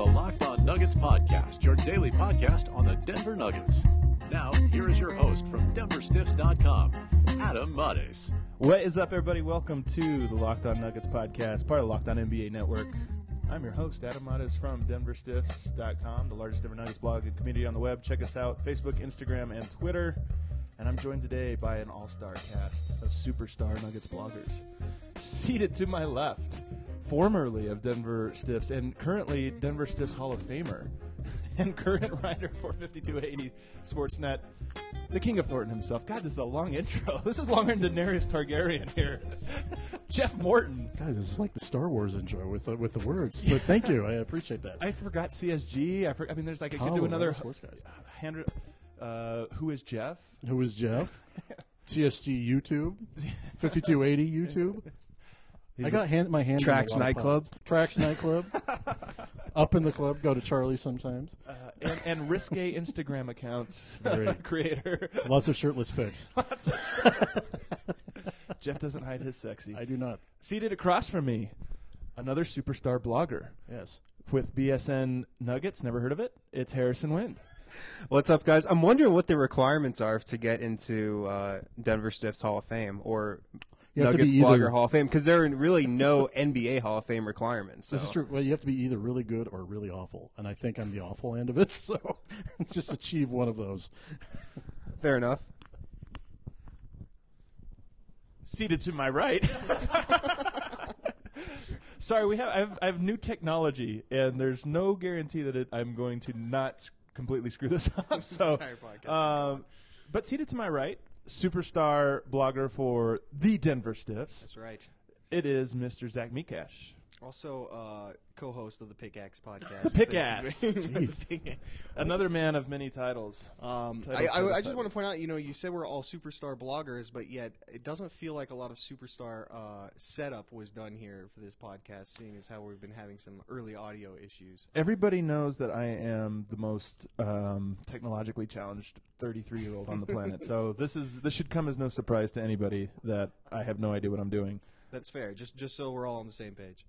the Locked On Nuggets podcast, your daily podcast on the Denver Nuggets. Now, here is your host from DenverStiffs.com, Adam Mares. What is up, everybody? Welcome to the Locked On Nuggets podcast, part of Locked On NBA Network. I'm your host, Adam Mares from DenverStiffs.com, the largest Denver Nuggets blog and community on the web. Check us out Facebook, Instagram, and Twitter. And I'm joined today by an all star cast of superstar Nuggets bloggers. Seated to my left, formerly of Denver Stiffs and currently Denver Stiffs Hall of Famer and current writer for 5280 Sportsnet, the king of Thornton himself. God, this is a long intro. This is longer than Daenerys Targaryen here. Jeff Morton. Guys, this is like the Star Wars intro with the, with the words. But thank you, I appreciate that. I forgot CSG. I, for, I mean, there's like I could Oh, do another sports guys. hundred. Uh, who is Jeff? Who is Jeff? CSG YouTube, fifty two eighty I got hand, my hand. in a Trax nightclub? pots. Trax nightclub. Up in the club. Go to Charlie sometimes. Uh, and, and risque Instagram accounts creator. Lots of shirtless pics. Jeff doesn't hide his sexy. I do not. Seated across from me, another superstar blogger Yes. with BSN Nuggets. Never heard of it? It's Harrison Wind. What's up, guys? I'm wondering what the requirements are to get into uh, Denver Stiffs Hall of Fame or You have to Nuggets be either- Blogger Hall of Fame because there are really no NBA Hall of Fame requirements. So. This is true. Well, you have to be either really good or really awful, and I think I'm the awful end of it. So just achieve one of those. Fair enough. Seated to my right. Sorry, we have I, have I have new technology, and there's no guarantee that it, I'm going to not completely screw this up. so, entire podcast. um, but seated to my right, superstar blogger for the Denver Stiffs, That's right. it is Mr. Zach Mikash. Also, uh, co-host of the Pickaxe podcast. Pickaxe. Jeez. Another man of many titles. Um, Titles, I, I, I just want to point out, you know, you said we're all superstar bloggers, but yet it doesn't feel like a lot of superstar uh, setup was done here for this podcast, seeing as how we've been having some early audio issues. Everybody knows that I am the most um, technologically challenged 33 year old on the planet. so this is this should come as no surprise to anybody that I have no idea what I'm doing. That's fair. Just just so we're all on the same page.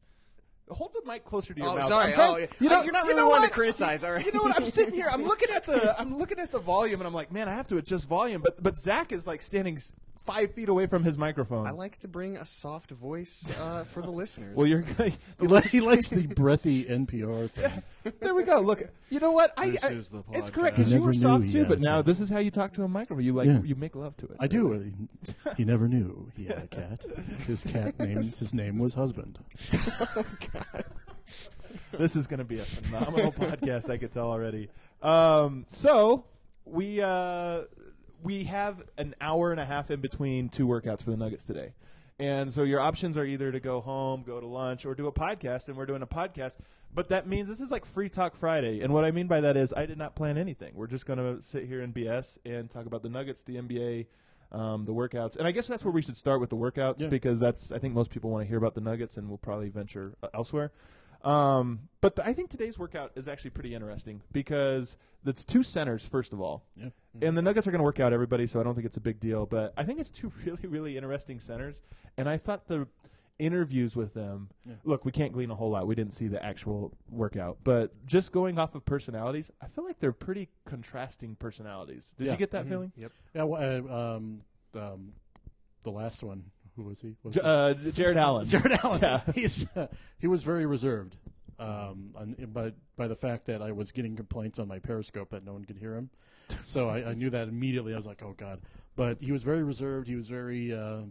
Hold the mic closer to your Oh, mouth. sorry. I'm trying- Oh, yeah. you know, you're not you really know one to criticize, all right. You know what? I'm sitting here. I'm looking at the. I'm looking at the volume, and I'm like, man, I have to adjust volume. But but Zach is like standing five feet away from his microphone. I like to bring a soft voice uh, for the listeners. well, you're. He, li- he likes the breathy NPR thing. there we go. Look, you know what? I, This I- is the It's correct because you were soft too, but now this is how you talk to a microphone. You like Yeah. you make love to it. I do. He, he never knew he had a cat. His cat name his name was husband. this is going to be a phenomenal podcast. I could tell already. Um, so we uh, we have an hour and a half in between two workouts for the Nuggets today, and so your options are either to go home, go to lunch, or do a podcast. And we're doing a podcast, but that means this is like Free Talk Friday. And what I mean by that is I did not plan anything. We're just going to sit here and BS and talk about the Nuggets, the NBA. Um, the workouts, and I guess that's where we should start with the workouts Yeah. because that's I think most people want to hear about the Nuggets, and we'll probably venture uh, elsewhere. Um, but th- I think today's workout is actually pretty interesting because it's two centers, first of all. Yeah. And the Nuggets are going to work out everybody, so I don't think it's a big deal. But I think it's two really, really interesting centers. And I thought the interviews with them Yeah. look, we can't glean a whole lot. We didn't see the actual workout. But just going off of personalities, I feel like they're pretty contrasting personalities. Did Yeah. you get that feeling? Yep. Yeah. Well, uh, um, um, the last one. Who was he? Was uh, Jarrett Allen. Jarrett Allen. Yeah. He's uh, he was very reserved. Um, by by the fact that I was getting complaints on my Periscope that no one could hear him, so I, I knew that immediately. I was like, oh god. But he was very reserved. He was very uh,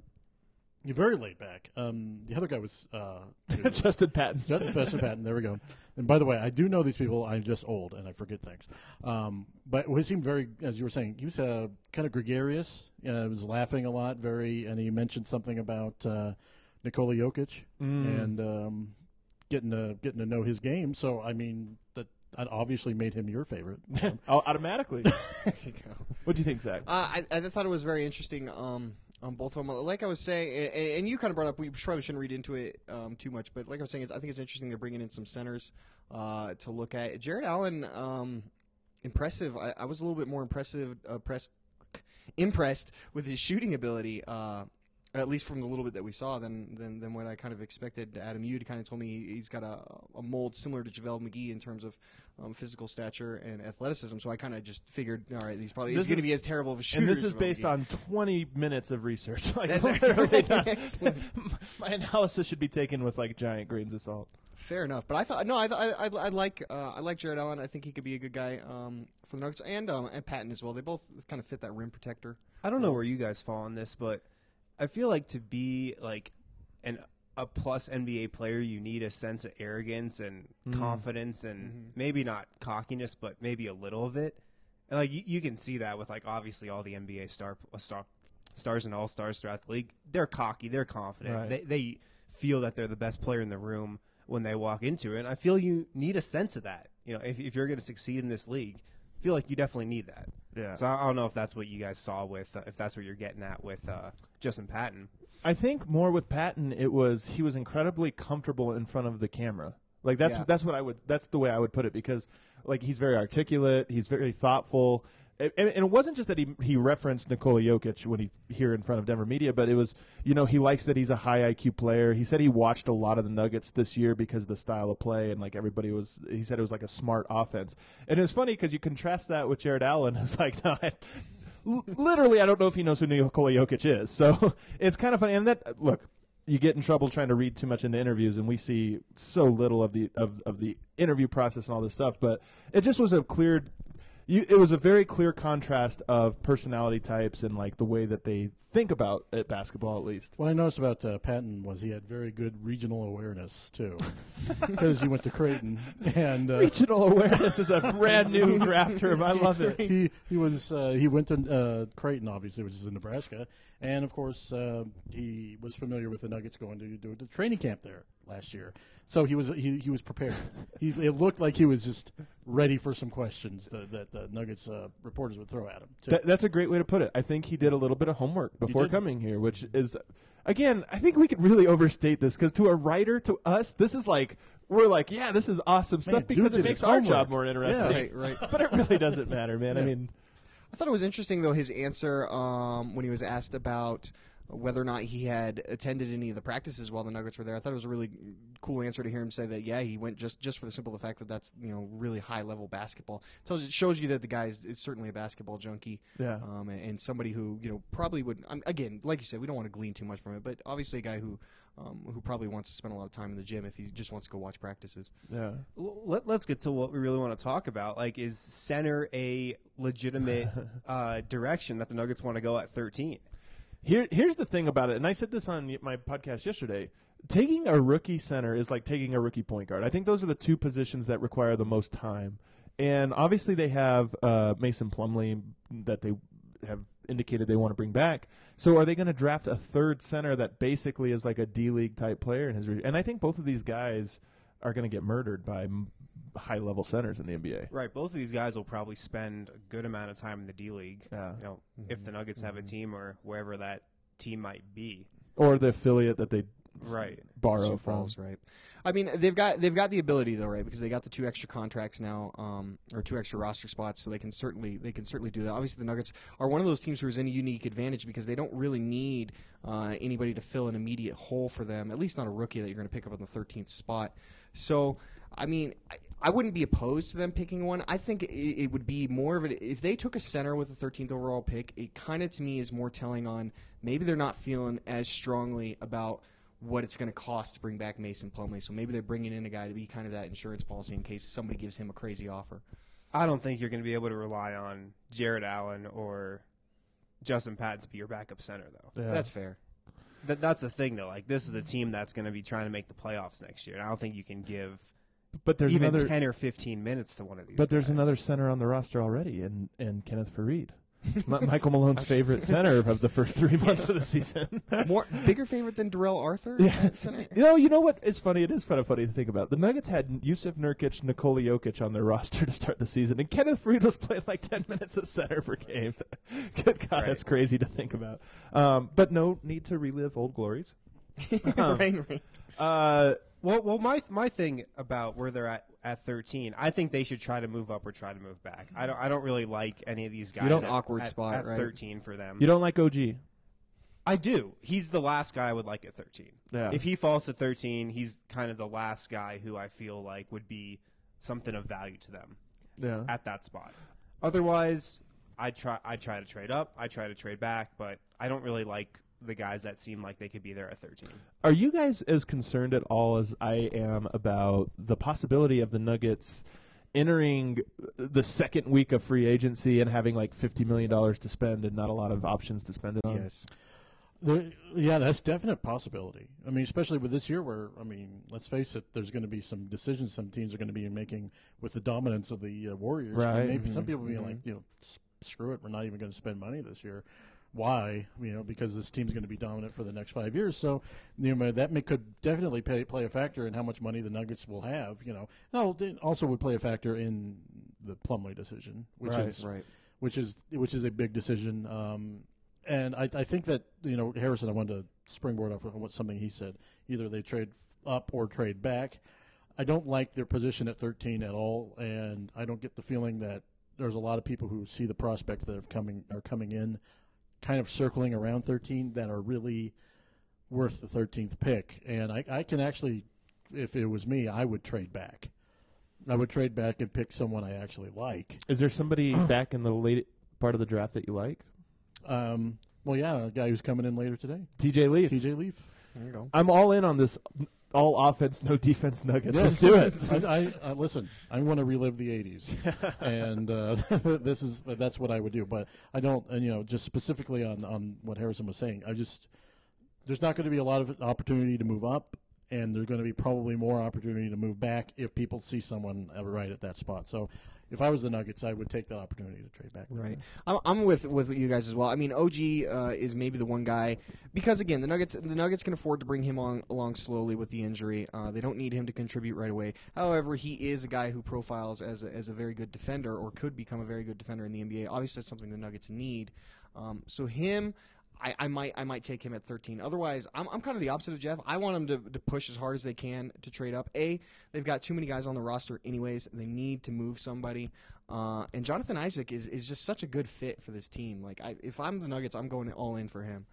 You're very laid back. Um, the other guy was uh, Justin Patton. Justin Fester Patton. There we go. And by the way, I do know these people. I'm just old and I forget things. Um, but he seemed very, as you were saying, he was uh, kind of gregarious. Uh, was laughing a lot. Very, and he mentioned something about uh, Nikola Jokic Mm. and um, getting to getting to know his game. So I mean that. That obviously made him your favorite. Um, Oh, automatically. There you go. what do you think, Zach? Uh, I, I thought it was very interesting um, on both of them. Like I was saying, and, and you kind of brought up, we probably shouldn't read into it um, too much, but like I was saying, I think it's interesting they're bringing in some centers uh, to look at. Jarrett Allen, um, impressive. I, I was a little bit more impressive, uh, pressed, impressed with his shooting ability. Uh, at least from the little bit that we saw, than than, than what I kind of expected. Adam, you kind of told me he's got a, a mold similar to JaVale McGee in terms of um, physical stature and athleticism. So I kind of just figured, all right, he's probably This he's going to be as terrible of a shooter. and this is JaVale based McGee. on 20 minutes of research. Like That's literally not- my analysis should be taken with like giant grains of salt. Fair enough, but I thought no, I I, I, I like uh, I like Jarrett Allen. I think he could be a good guy um, for the Nuggets and um, and Patton as well. They both kind of fit that rim protector. I don't know where you guys fall on this, but I feel like to be like an a plus NBA player, you need a sense of arrogance and confidence, and maybe not cockiness, but maybe a little of it. And like you, you can see that with like obviously all the NBA star star stars and all stars throughout the league. They're cocky, they're confident, Right. they they feel that they're the best player in the room when they walk into it. And I feel you need a sense of that. You know, if if you're going to succeed in this league, I feel like you definitely need that. Yeah. So I I don't know if that's what you guys saw with, uh, if that's what you're getting at with uh, Justin Patton. I think more with Patton, it was he was incredibly comfortable in front of the camera. Like that's Yeah. that's what I would that's the way I would put it because like he's very articulate, he's very thoughtful, and, and it wasn't just that he he referenced Nikola Jokic when he here in front of Denver media, but it was you know he likes that he's a high IQ player. He said he watched a lot of the Nuggets this year because of the style of play and like everybody was. He said it was like a smart offense, and it was funny because you contrast that with Jarrett Allen, who's like no. I, Literally, I don't know if he knows who Nikola Jokic is. So it's kind of funny. And that look, you get in trouble trying to read too much into interviews, and we see so little of the of, of the interview process and all this stuff. But it just was a clear. You, it was a very clear contrast of personality types and like the way that they think about at basketball, at least. What I noticed about uh, Patton was he had very good regional awareness too, because he went to Creighton and uh, Regional awareness is a brand new draft term. I love it. he he was uh, he went to uh, Creighton, obviously, which is in Nebraska, and of course uh, he was familiar with the Nuggets going to do the training camp there last year. So he was he, he was prepared. he, it looked like he was just ready for some questions that, that the Nuggets uh, reporters would throw at him. too. That, that's a great way to put it. I think he did a little bit of homework before coming here, which is, again, I think we could really overstate this because to a writer, to us, this is like we're like, yeah, this is awesome stuff dude because it makes our homework. job more interesting. Right, right. but it really doesn't matter, man. I mean, I thought it was interesting though his answer um, when he was asked about whether or not he had attended any of the practices while the Nuggets were there. I thought it was a really cool answer to hear him say that. Yeah, he went just just for the simple fact that that's you know really high level basketball. Tells it shows you that the guy is, is certainly a basketball junkie. Yeah. Um, and, and somebody who you know probably would um, again like you said we don't want to glean too much from it, but obviously a guy who. Um, who probably wants to spend a lot of time in the gym if he just wants to go watch practices. yeah. Let, let's get to what we really want to talk about. Like, is center a legitimate uh, direction that the Nuggets want to go at 13? Here, here's the thing about it, and I said this on my podcast yesterday. Taking a rookie center is like taking a rookie point guard. I think those are the two positions that require the most time. And obviously, they have uh, Mason Plumlee that they have indicated they want to bring back. So, are they going to draft a third center that basically is like a D League type player in his? Re- and I think both of these guys are going to get murdered by high level centers in the NBA. Right. Both of these guys will probably spend a good amount of time in the D League. Yeah. You know, if the Nuggets have a team or wherever that team might be. Or the affiliate that they Right. borrow Sioux from. Falls, right? I mean, they've got they've got the ability though, right? Because they got the two extra contracts now, um, or two extra roster spots, so they can certainly they can certainly do that. Obviously, the Nuggets are one of those teams who is in a unique advantage because they don't really need uh, anybody to fill an immediate hole for them. At least not a rookie that you're going to pick up on the 13th spot. So. I mean, I, I wouldn't be opposed to them picking one. I think it, it would be more of a if they took a center with the 13th overall pick. It kind of to me is more telling on maybe they're not feeling as strongly about what it's going to cost to bring back Mason Plumlee. So maybe they're bringing in a guy to be kind of that insurance policy in case somebody gives him a crazy offer. I don't think you're going to be able to rely on Jarrett Allen or Justin Patton to be your backup center, though. Yeah. That's fair. that, that's the thing though. Like this is the team that's going to be trying to make the playoffs next year. And I don't think you can give But there's even another. ten or fifteen minutes to one of these. but there's guys. another center on the roster already, and and Kenneth Faried, M- Michael Malone's favorite center of the first three months of the season. More bigger favorite than Darrell Arthur. Yeah. center? You know, you know what? It's funny. It is kind of funny to think about. The Nuggets had Yusuf Nurkic, Nikola Jokic on their roster to start the season, and Kenneth Faried was playing like ten minutes of center per game. Good God, Right. that's crazy to think about. Um, but no need to relive old glories. right, right. Uh, Well, well, my my thing about where they're at at 13, I think they should try to move up or try to move back. I don't I don't really like any of these guys. You don't- at, Awkward at- spot, at right? 13 for them. you don't like OG? I do. He's the last guy I would like at 13. Yeah. If he falls to 13, he's kind of the last guy who I feel like would be something of value to them Yeah. at that spot. Otherwise, I try I try to trade up, I try to trade back, but I don't really like the guys that seem like they could be there at 13. Are you guys as concerned at all as I am about the possibility of the Nuggets entering the second week of free agency and having like fifty million dollars to spend and not a lot of options to spend it on? Yes. There, yeah, that's definite possibility. I mean, especially with this year, where I mean, let's face it, there's going to be some decisions some teams are going to be making with the dominance of the uh, Warriors. Right. And maybe some people being like, you know, "S- screw it, we're not even going to spend money this year. Why? You know, because this team's going to be dominant for the next five years. So, you know, that may, could definitely pay, play a factor in how much money the Nuggets will have. You know, no, it also would play a factor in the Plumlee decision, which Right. is Right. which is which is a big decision. Um, and I, I think that you know Harrison. I wanted to springboard off of what something he said. Either they trade up or trade back. I don't like their position at 13 at all, and I don't get the feeling that there's a lot of people who see the prospects that have coming are coming in, kind of circling around 13 that are really worth the 13th pick. And I, I can actually, if it was me, I would trade back. I would trade back and pick someone I actually like. Is there somebody back in the late part of the draft that you like? Um, well, yeah, a guy who's coming in later today, TJ Leaf. TJ Leaf. There you go. I'm all in on this all offense, no defense Nuggets. Let's do it. I, I, listen. I want to relive the '80s, and uh, this is that's what I would do. But I don't, and you know, just specifically on on what Harrison was saying. I just there's not going to be a lot of opportunity to move up, and there's going to be probably more opportunity to move back if people see someone right at that spot. So. If I was the Nuggets, I would take that opportunity to trade back. Right. I'm, I'm with with you guys as well. I mean, OG uh, is maybe the one guy because again, the Nuggets the Nuggets can afford to bring him on along slowly with the injury. Uh, they don't need him to contribute right away. However, he is a guy who profiles as a, as a very good defender or could become a very good defender in the NBA. Obviously, that's something the Nuggets need. Um, so him. I, I might I might take him at 13. Otherwise, I'm, I'm kind of the opposite of Jeff. I want them to, to push as hard as they can to trade up. A, they've got too many guys on the roster anyways. They need to move somebody. Uh, and Jonathan Isaac is, is just such a good fit for this team. Like, I, if I'm the Nuggets, I'm going all in for him.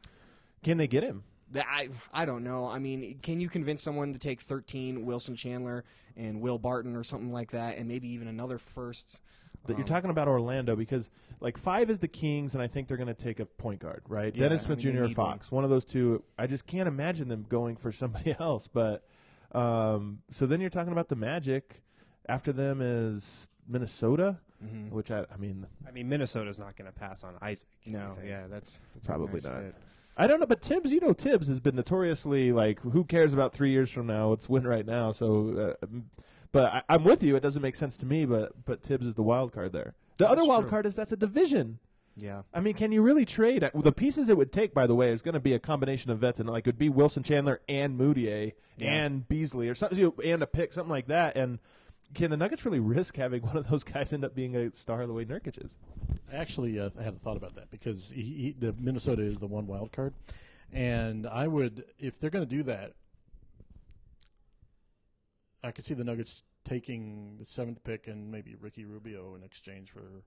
Can they get him? I I don't know. I mean, can you convince someone to take 13 Wilson Chandler and Will Barton or something like that, and maybe even another first? That you're Um, talking about Orlando because like five is the Kings, and I think they're going to take a point guard, right? Yeah, Dennis I Smith mean, Jr. or Fox, one. of those two. I just can't imagine them going for somebody else. But um, so then you're talking about the Magic. After them is Minnesota, Mhm. which I, I mean, I mean, Minnesota's not going to pass on Isaac. No, yeah, that's, that's Probably nice not. fit. I don't know. But Thibs, you know, Thibs has been notoriously like, who cares about three years from now? It's win right now. So, uh, m- but I, I'm with you. It doesn't make sense to me. But but Thibs is the wild card there. The That's other wild true. card is that's a division. Yeah. I mean, can you really trade? The pieces it would take, by the way, is going to be a combination of vets, and like it would be Wilson Chandler and Mudiay Yeah. and Beasley or something, you know, and a pick, something like that. And can the Nuggets really risk having one of those guys end up being a star the way Nurkic is? I actually uh, had a thought about that because he, he, the Minnesota is the one wild card, and I would if they're going to do that, I could see the Nuggets taking the seventh pick and maybe Ricky Rubio in exchange for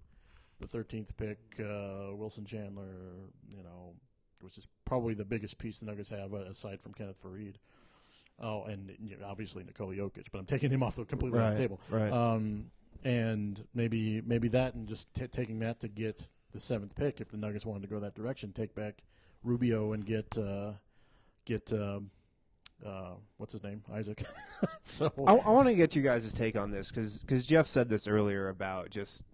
the thirteenth pick, uh, Wilson Chandler, you know, which is probably the biggest piece the Nuggets have uh, aside from Kenneth Faried. Oh, and you know, obviously Nikola Jokic, but I'm taking him off the completely off the table. right. Um, and maybe maybe that and just t- taking that to get the seventh pick if the Nuggets wanted to go that direction, take back Rubio and get uh, get um, uh, what's his name Isaac. so I, I want to get you guys' take on this because Jeff said this earlier about just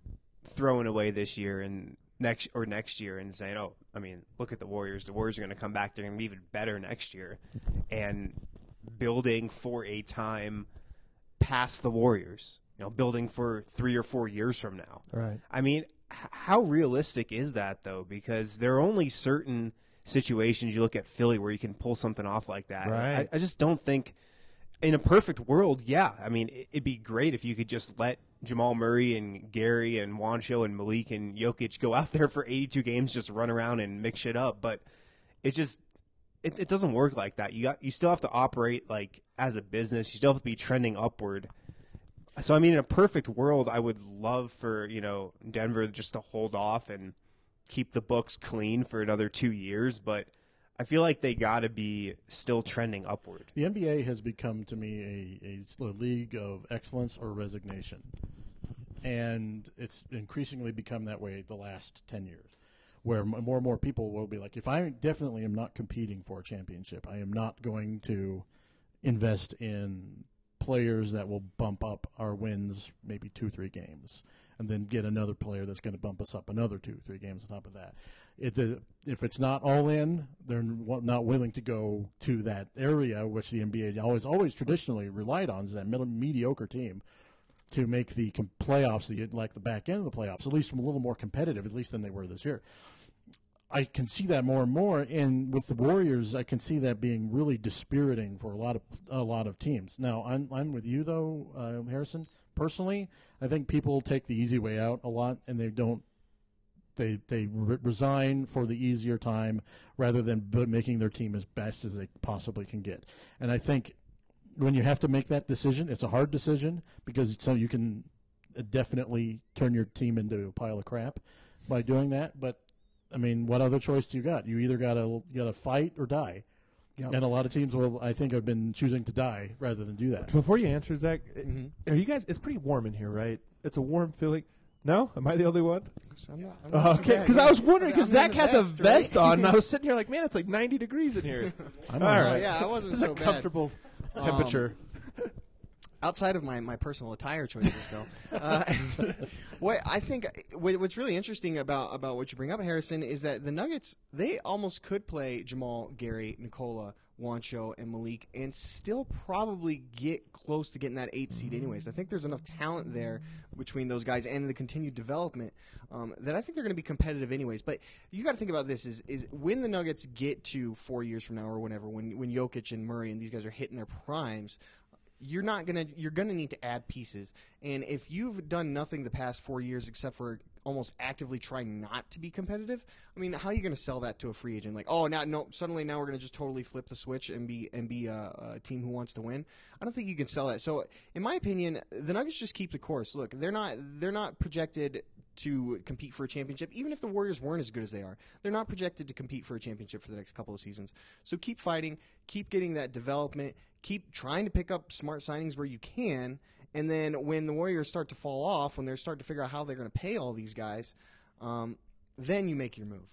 throwing away this year and next or next year and saying, "Oh, I mean, look at the Warriors. The Warriors are going to come back. They're going to be even better next year," and building for a time past the Warriors. You know, building for three or four years from now. Right. I mean, h- how realistic is that though? Because there are only certain situations you look at Philly where you can pull something off like that. Right. I, I just don't think in a perfect world, yeah. I mean, it, it'd be great if you could just let Jamal Murray and Gary and Juancho and Malik and Jokic go out there for 82 games, just run around and mix shit up. But it's just it, it doesn't work like that. You got you still have to operate like as a business. You still have to be trending upward. So I mean, in a perfect world, I would love for you know Denver just to hold off and keep the books clean for another two years. But I feel like they got to be still trending upward. The NBA has become to me a, a, league of excellence or resignation, and it's increasingly become that way the last ten years, where more and more people will be like, if I definitely am not competing for a championship, I am not going to invest in players that will bump up our wins maybe two three games and then get another player that's going to bump us up another two three games on top of that if if it's not all in they're not willing to go to that area which the NBA always always traditionally relied on is that middle, mediocre team to make the playoffs the like the back end of the playoffs at least a little more competitive at least than they were this year I can see that more and more, and with the Warriors, I can see that being really dispiriting for a lot of a lot of teams. Now, I'm I'm with you though, uh, Harrison. Personally, I think people take the easy way out a lot, and they don't. They they re- resign for the easier time rather than b- making their team as best as they possibly can get. And I think when you have to make that decision, it's a hard decision because so you can uh, definitely turn your team into a pile of crap by doing that. But I mean, what other choice do you got? You either gotta gotta fight or die. Yep. And a lot of teams will, I think, have been choosing to die rather than do that. Before you answer, Zach, Mhm. are you guys? It's pretty warm in here, right? It's a warm feeling. No, am I the only one? I'm not- I'm not Okay, because. I was wondering because Zach has vest, a vest right? on, and I was sitting here like, man, it's like 90 degrees in here. I'm All all right, right. yeah, I wasn't It's a so bad. comfortable temperature. Outside of my, my personal attire choices though uh, what i think what's really interesting about about what you bring up harrison is that the nuggets they almost could play jamal gary nicola Juancho and Malik, and still probably get close to getting that eight seed. Anyways, I think there's enough talent there between those guys and the continued development um, that I think they're going to be competitive. Anyways, but you got to think about this: is is when the Nuggets get to four years from now or whenever, when when Jokic and Murray and these guys are hitting their primes, you're not gonna you're gonna need to add pieces. And if you've done nothing the past four years except for almost actively try not to be competitive, I mean, how are you gonna sell that to a free agent? Like, oh, now no, suddenly now we're gonna just totally flip the switch and be and be a, a team who wants to win. I don't think you can sell that. So, in my opinion, the Nuggets just keep the course. Look, they're not they're not projected to compete for a championship, even if the Warriors weren't as good as they are. They're not projected to compete for a championship for the next couple of seasons. So keep fighting, keep getting that development, keep trying to pick up smart signings where you can. And then when the Warriors start to fall off, when they're starting to figure out how they're going to pay all these guys, um, then you make your move.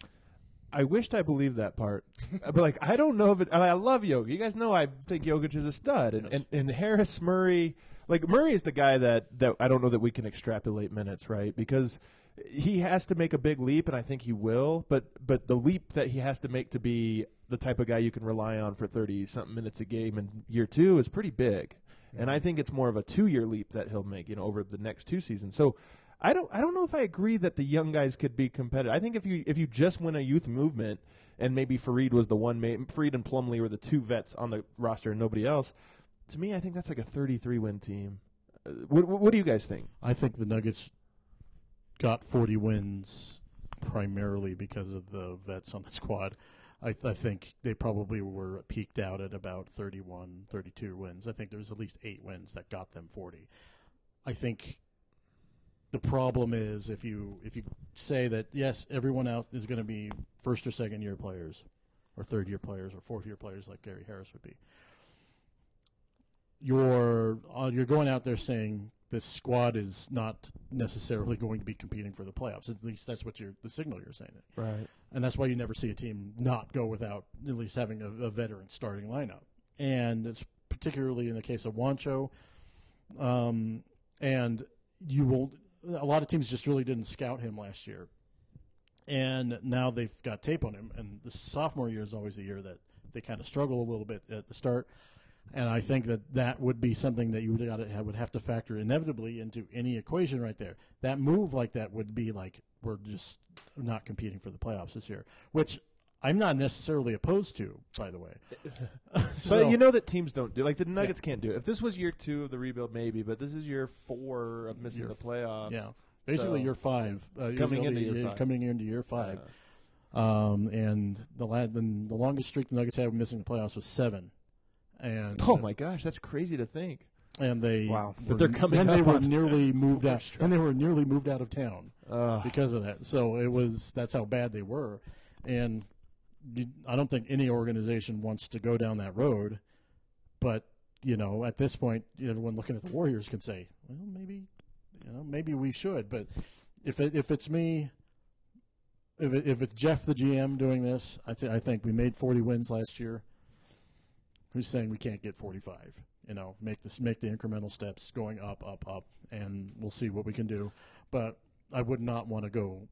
I wished I believed that part, but like I don't know if it. I, love yoga. You guys know I think Jokic is a stud, and, Yes. and and Harris Murray. Like Murray is the guy that that I don't know that we can extrapolate minutes right because he has to make a big leap, and I think he will. But but the leap that he has to make to be the type of guy you can rely on for thirty something minutes a game in year two is pretty big, and mm-hmm. I think it's more of a two year leap that he'll make. You know, over the next two seasons. So. I don't. I don't know if I agree that the young guys could be competitive. I think if you if you just win a youth movement, and maybe Faried was the one, ma- Faried and Plumlee were the two vets on the roster, and nobody else. To me, I think that's like a 33 win team. Uh, what, what, what do you guys think? I think the Nuggets got 40 wins primarily because of the vets on the squad. I, I think they probably were peaked out at about 31, 32 wins. I think there was at least eight wins that got them 40. I think the problem is if you if you say that yes, everyone out is going to be first or second year players, or third year players, or fourth year players like Gary Harris would be. You're uh, you're going out there saying this squad is not necessarily going to be competing for the playoffs. At least that's what you're the signal you're saying it, Right. and that's why you never see a team not go without at least having a, a veteran starting lineup. And it's particularly in the case of Juancho, um, and you will. A lot of teams just really didn't scout him last year, and now they've got tape on him. And the sophomore year is always the year that they kind of struggle a little bit at the start. And I think that that would be something that you would have, to factor inevitably into any equation right there. That move like that would be like we're just not competing for the playoffs this year, which I'm not necessarily opposed to, by the way. But So- you know that teams don't do like the Nuggets can't do it. If this was year two of the rebuild, maybe, but this is year four of missing Year the playoffs. Yeah, basically So- year five, uh, Coming into year five. coming into year five. Uh, Um, and the, la- the the longest streak the Nuggets had of missing the playoffs was seven. And oh my gosh, that's crazy to think. And they Wow. were- That they're coming and they up were on- nearly moved out, and they were nearly moved out of town Uh, because of that. So it was that's how bad they were, and I don't think any organization wants to go down that road. But you know, at this point, everyone looking at the Warriors can say, well, maybe, you know, maybe we should. But if it, if it's me, if it, if it's Jeff the GM doing this, I, th- I think we made 40 wins last year. Who's saying we can't get 45? You know, make this make the incremental steps going up, up, up, and we'll see what we can do. But I would not want to go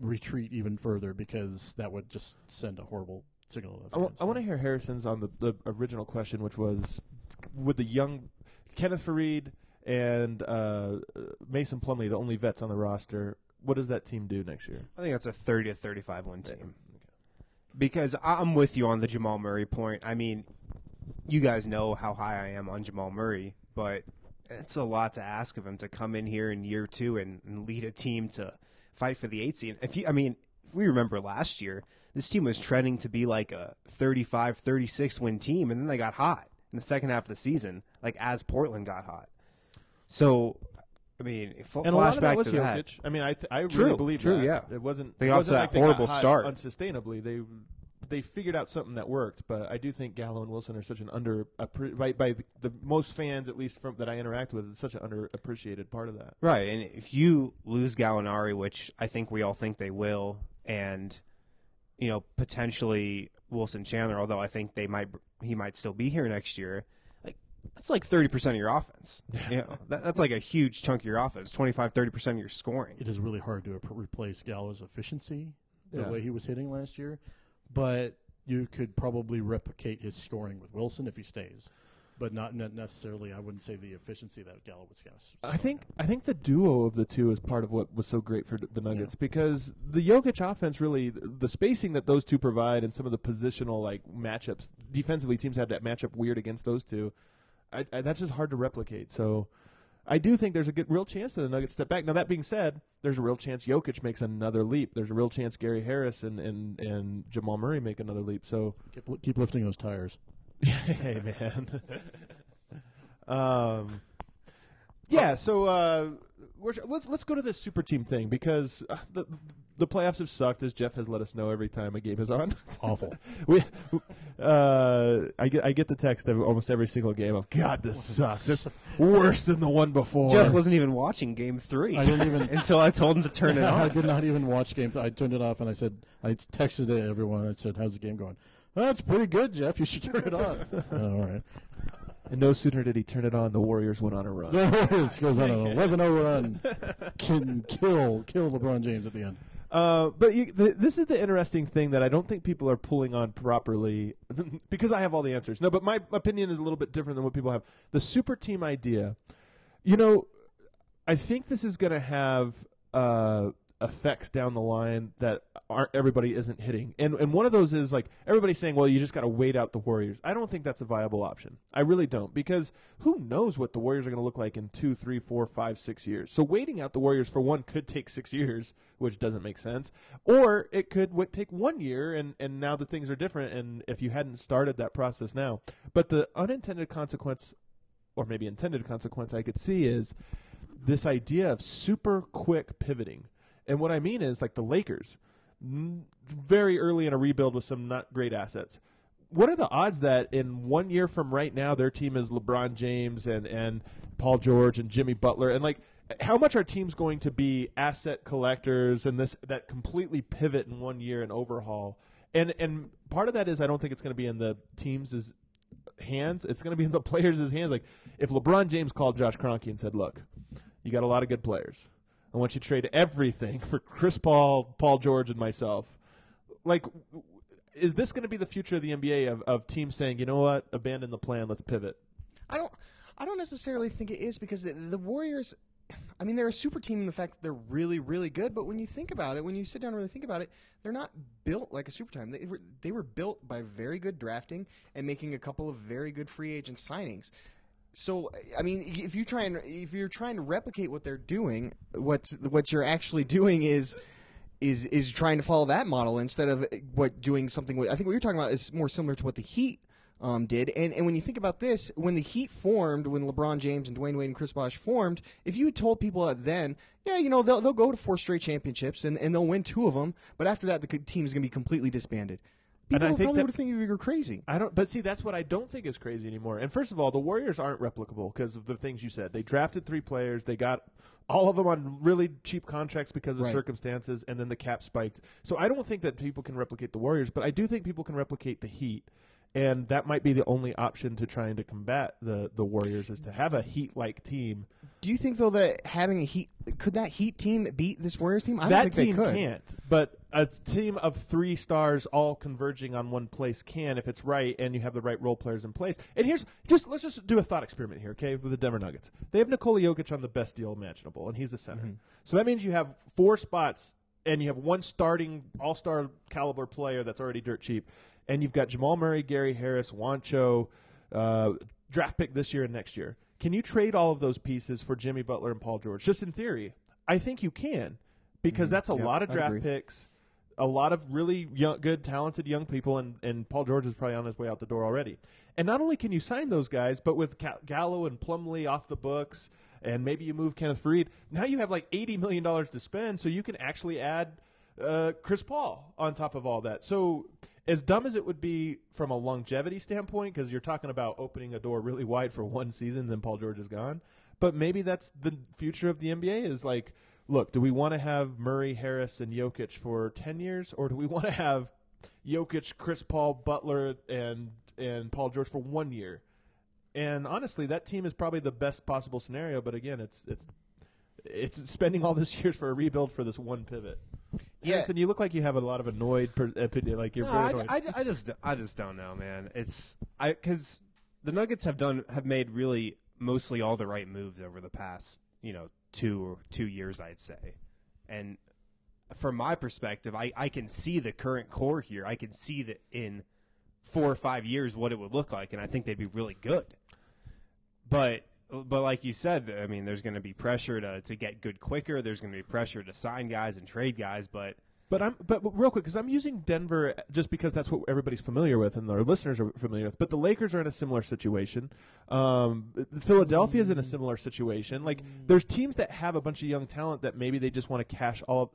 retreat even further because that would just send a horrible signal. To the I, want to hear Harrison's on the, the original question, which was with the young Kenneth Faried and uh, Mason Plumlee, the only vets on the roster. What does that team do next year? I think that's a 30 to 35 win team. Because I- I'm with you on the Jamal Murray point. I mean, you guys know how high I am on Jamal Murray, but it's a lot to ask of him to come in here in year two and, and lead a team to fight for the eight seed. If you, I mean, if we remember last year, this team was trending to be like a 35, 36 win team, and then they got hot in the second half of the season, like as Portland got hot. So, I mean, f- And a lot of that was to that. I mean, I th- I really True, believe true, that. yeah. It wasn't. They it got to that like horrible start. unsustainably. They they figured out something that worked. But I do think Gallo and Wilson are such an under by by the, the most fans at least from that I interact with. It's such an underappreciated part of that. Right, and if you lose Gallinari, which I think we all think they will, and you know potentially Wilson Chandler, although I think they might he might still be here next year. Like that's like thirty percent of your offense. You know, that, that's like a huge chunk of your offense. 25 30 percent of your scoring. it is really hard to replace Gallo's efficiency the Yeah. way he was hitting last year, but you could probably replicate his scoring with Wilson if he stays, but not necessarily. I wouldn't say the efficiency that Gallo was. I think I think the duo of the two is part of what was so great for the Nuggets because the Jokic offense really the spacing that those two provide and some of the positional like matchups defensively teams had that matchup weird against those two. I, I, that's just hard to replicate. So I do think there's a good real chance that the Nuggets step back. Now that being said, there's a real chance Jokic makes another leap. There's a real chance Gary Harris and, and, and Jamal Murray make another leap. So keep, keep lifting those tires. hey man. um, yeah. So uh, we're, let's let's go to this super team thing because uh, the the playoffs have sucked, as Jeff has let us know every time a game is on. It's awful. we, uh, I get I get the text of almost every single game of God, this sucks. It's worse than the one before. Jeff wasn't even watching Game Three I didn't even. until I told him to turn it off. I did not even watch games. I turned it off and I said, I texted everyone. I said, "How's the game going?" That's pretty good, Jeff. You should turn it on. All right. and no sooner did he turn it on, the Warriors went on a run. The Warriors goes on an 11-0 run. Can kill kill LeBron James at the end. Uh, but you, the, this is the interesting thing that I don't think people are pulling on properly because I have all the answers. No, but my opinion is a little bit different than what people have. The super team idea, you know, I think this is going to have uh, effects down the line that aren't everybody isn't hitting, and and one of those is like everybody's saying, well, you just got to wait out the Warriors. I don't think that's a viable option. I really don't because who knows what the Warriors are going to look like in two, three, four, five, six years. So waiting out the Warriors for one could take six years, which doesn't make sense, or it could w- take one year, and and now the things are different. And if you hadn't started that process now, but the unintended consequence, or maybe intended consequence, I could see is this idea of super quick pivoting. And what I mean is like the Lakers, very early in a rebuild with some not great assets. What are the odds that in one year from right now their team is LeBron James and, and Paul George and Jimmy Butler and like how much are teams going to be asset collectors and this that completely pivot in one year and overhaul? And and part of that is I don't think it's going to be in the teams' hands. It's going to be in the players' hands. Like if LeBron James called Josh Kroenke and said, "Look, you got a lot of good players. I want you to trade everything for Chris Paul, Paul George, and myself. Like, is this going to be the future of the NBA of, of teams saying, you know what, abandon the plan, let's pivot? I don't. I don't necessarily think it is because the, the Warriors. I mean, they're a super team in the fact that they're really, really good. But when you think about it, when you sit down and really think about it, they're not built like a super team. They were, they were built by very good drafting and making a couple of very good free agent signings. So, I mean, if you try and if you're trying to replicate what they're doing, what what you're actually doing is is is trying to follow that model instead of what doing something. I think what you're talking about is more similar to what the Heat um, did. And and when you think about this, when the Heat formed, when LeBron James and Dwyane Wade and Chris Bosh formed, if you had told people then, yeah, you know, they'll they'll go to four straight championships and, and they'll win two of them, but after that, the team is going to be completely disbanded. And People I think probably that- would think you were crazy. I don't, but see, that's what I don't think is crazy anymore. And first of all, the Warriors aren't replicable because of the things you said. They drafted three players, they got all of them on really cheap contracts because of Right. circumstances, and then the cap spiked. So I don't think that people can replicate the Warriors, but I do think people can replicate the Heat. And that might be the only option to trying to combat the, the Warriors is to have a Heat like team. Do you think though that having a Heat could that Heat team beat this Warriors team? I that don't think team they could. can't, but a team of three stars all converging on one place can if it's right and you have the right role players in place. And here's just let's just do a thought experiment here, okay? With the Denver Nuggets, they have Nikola Jokic on the best deal imaginable, and he's a center. So that means you have four spots, and you have one starting All Star caliber player that's already dirt cheap, and you've got Jamal Murray, Gary Harris, Juancho, uh, draft pick this year and next year. Can you trade all of those pieces for Jimmy Butler and Paul George? Just in theory, I think you can because that's a Yeah, lot of draft picks, a lot of really young, good, talented young people, and, and Paul George is probably on his way out the door already. And not only can you sign those guys, but with Ga- Gallo and Plumlee off the books, and maybe you move Kenneth Faried, now you have like eighty million dollars to spend, so you can actually add uh, Chris Paul on top of all that. So. As dumb as it would be from a longevity standpoint, because you're talking about opening a door really wide for one season, then Paul George is gone. But maybe that's the future of the NBA is like, look, do we want to have Murray, Harris, and Jokic for 10 years, or do we want to have Jokic, Chris Paul, Butler, and, and Paul George for one year? And honestly, that team is probably the best possible scenario. But again, it's it's it's spending all this years for a rebuild for this one pivot. Yeah. Harrison, you look like you have a lot of annoyed, per, like you're No, very I, annoyed. I, I just I just don't know, man. It's I because the Nuggets have done have made really mostly all the right moves over the past you know two or two years, I'd say, and from my perspective, I I can see the current core here. I can see that in four or five years what it would look like, and I think they'd be really good. But but like you said, I mean, there's going to be pressure to to get good quicker. There's going to be pressure to sign guys and trade guys, but. But I'm but, but real quick because I'm using Denver just because that's what everybody's familiar with and our listeners are familiar with. But the Lakers are in a similar situation. Um, Philadelphia is in a similar situation. Like there's teams that have a bunch of young talent that maybe they just want to cash all of,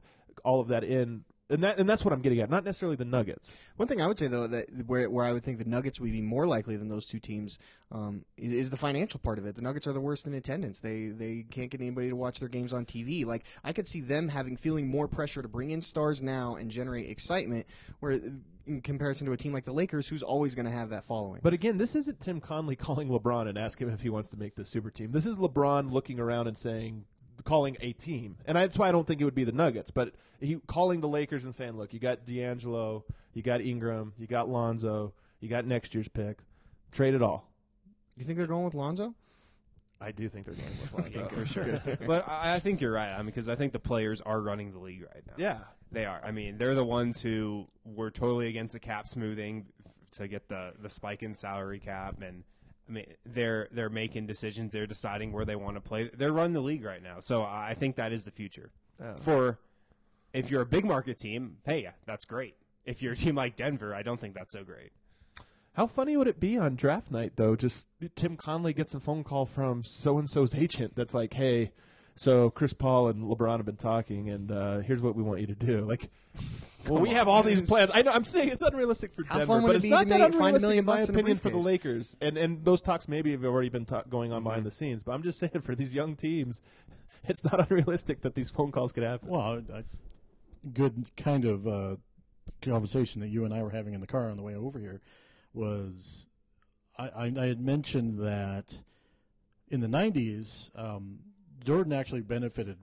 all of that in, and that and that's what I'm getting at. Not necessarily the Nuggets. One thing I would say though that where where I would think the Nuggets would be more likely than those two teams um, is, is the financial part of it. The Nuggets are the worst in attendance. They they can't get anybody to watch their games on TV. Like I could see them having feeling more pressure to bring in stars now and generate excitement, where in comparison to a team like the Lakers, who's always going to have that following. But again, this isn't Tim Connelly calling LeBron and asking him if he wants to make the super team. This is LeBron looking around and saying, calling a team, and that's why I don't think it would be the Nuggets. But he calling the Lakers and saying, "Look, you got D'Angelo, you got Ingram, you got Lonzo, you got next year's pick. Trade it all." you think they're going with Lonzo? I do think they're going with Lonzo for sure. but I, I think you're right. I mean, because I think the players are running the league right now. Yeah. they are. I mean, they're the ones who were totally against the cap smoothing to get the the spike in salary cap, and I mean, they're they're making decisions. They're deciding where they want to play. They're running the league right now. So I think that is the future. Oh. For if you're a big market team, hey, yeah, that's great. If you're a team like Denver, I don't think that's so great. How funny would it be on draft night though? Just Tim Connelly gets a phone call from so and so's agent that's like, "Hey, so Chris Paul and LeBron have been talking, and uh, here's what we want you to do." Like, well, we have all these plans. I know. I'm saying it's unrealistic for How Denver, but it it's not to that make- find a unrealistic million in my bucks in opinion for the? Lakers. And and those talks maybe have already been ta- going on behind the scenes. But I'm just saying for these young teams, it's not unrealistic that these phone calls could happen. Well, I, good kind of uh, conversation that you and I were having in the car on the way over here was I, I, I had mentioned that in the 90s, um, Jordan actually benefited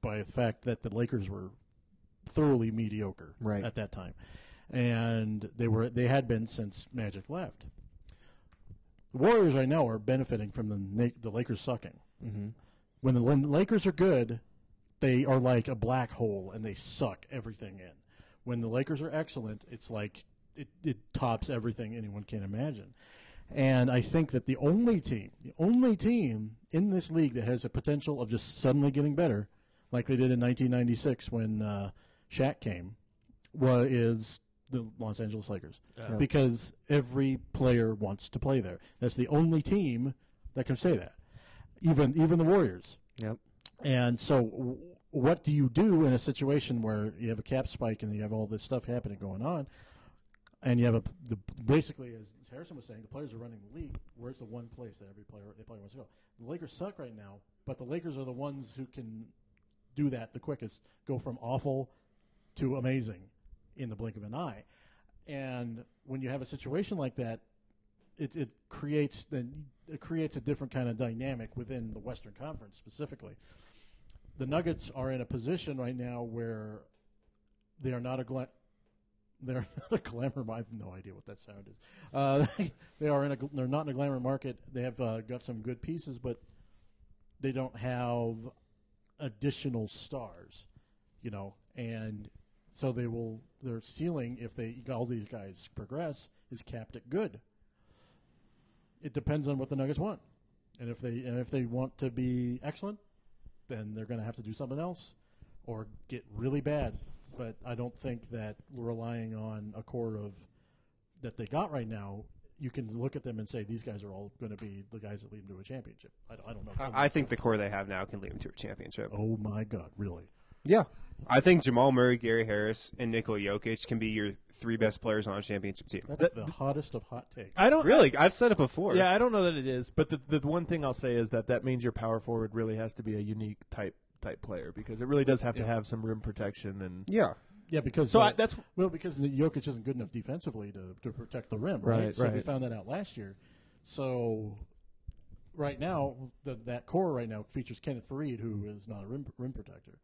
by the fact that the Lakers were thoroughly mediocre Right. at that time, and they were they had been since Magic left. The Warriors right now are benefiting from the the Lakers sucking. Mm-hmm. When the when the Lakers are good, they are like a black hole and they suck everything in. When the Lakers are excellent, it's like it, it tops everything anyone can imagine. And I think that the only team, the only team in this league that has the potential of just suddenly getting better, like they did in 1996 when uh, Shaq came, was is the Los Angeles Lakers Yeah. because every player wants to play there. That's the only team that can say that. Even even the Warriors. Yep. And so, w- what do you do in a situation where you have a cap spike and you have all this stuff happening going on, and you have a the, basically, as Harrison was saying, the players are running the league. Where's the one place that every player every player wants to go? The Lakers suck right now, but the Lakers are the ones who can do that the quickest, go from awful to amazing in the blink of an eye. And when you have a situation like that, it, it creates then it creates a different kind of dynamic within the Western Conference specifically. The Nuggets are in a position right now where they are not a they're not a glamour. I have no idea what that sound is. Uh, they are in a they're not in a glamour market. They have uh, got some good pieces, but they don't have additional stars, you know, and so they will their ceiling if they all these guys progress is capped at good. It depends on what the Nuggets want, and if they and if they want to be excellent, then they're going to have to do something else, or get really bad. But I don't think that we're relying on a core of that they got right now. You can look at them and say these guys are all going to be the guys that lead them to a championship. I, don't- I don't know. I, I think the core they have now can lead them to a championship. Oh my God! Really? Yeah. I think Jamal Murray, Gary Harris, and Nikola Jokic can be your three best players on a championship team. That's the hottest of hot takes. I don't Really, I've said it before. Yeah, I don't know that it is, but the the one thing I'll say is that that means your power forward really has to be a unique type type player because it really does have to have some rim protection and Yeah. Yeah, because So uh, I, that's well, because the Jokic isn't good enough defensively to, to protect the rim, right? Right, so we right. found that out last year. So right now, the, that core right now features Kenneth Faried, who is not a rim, rim protector.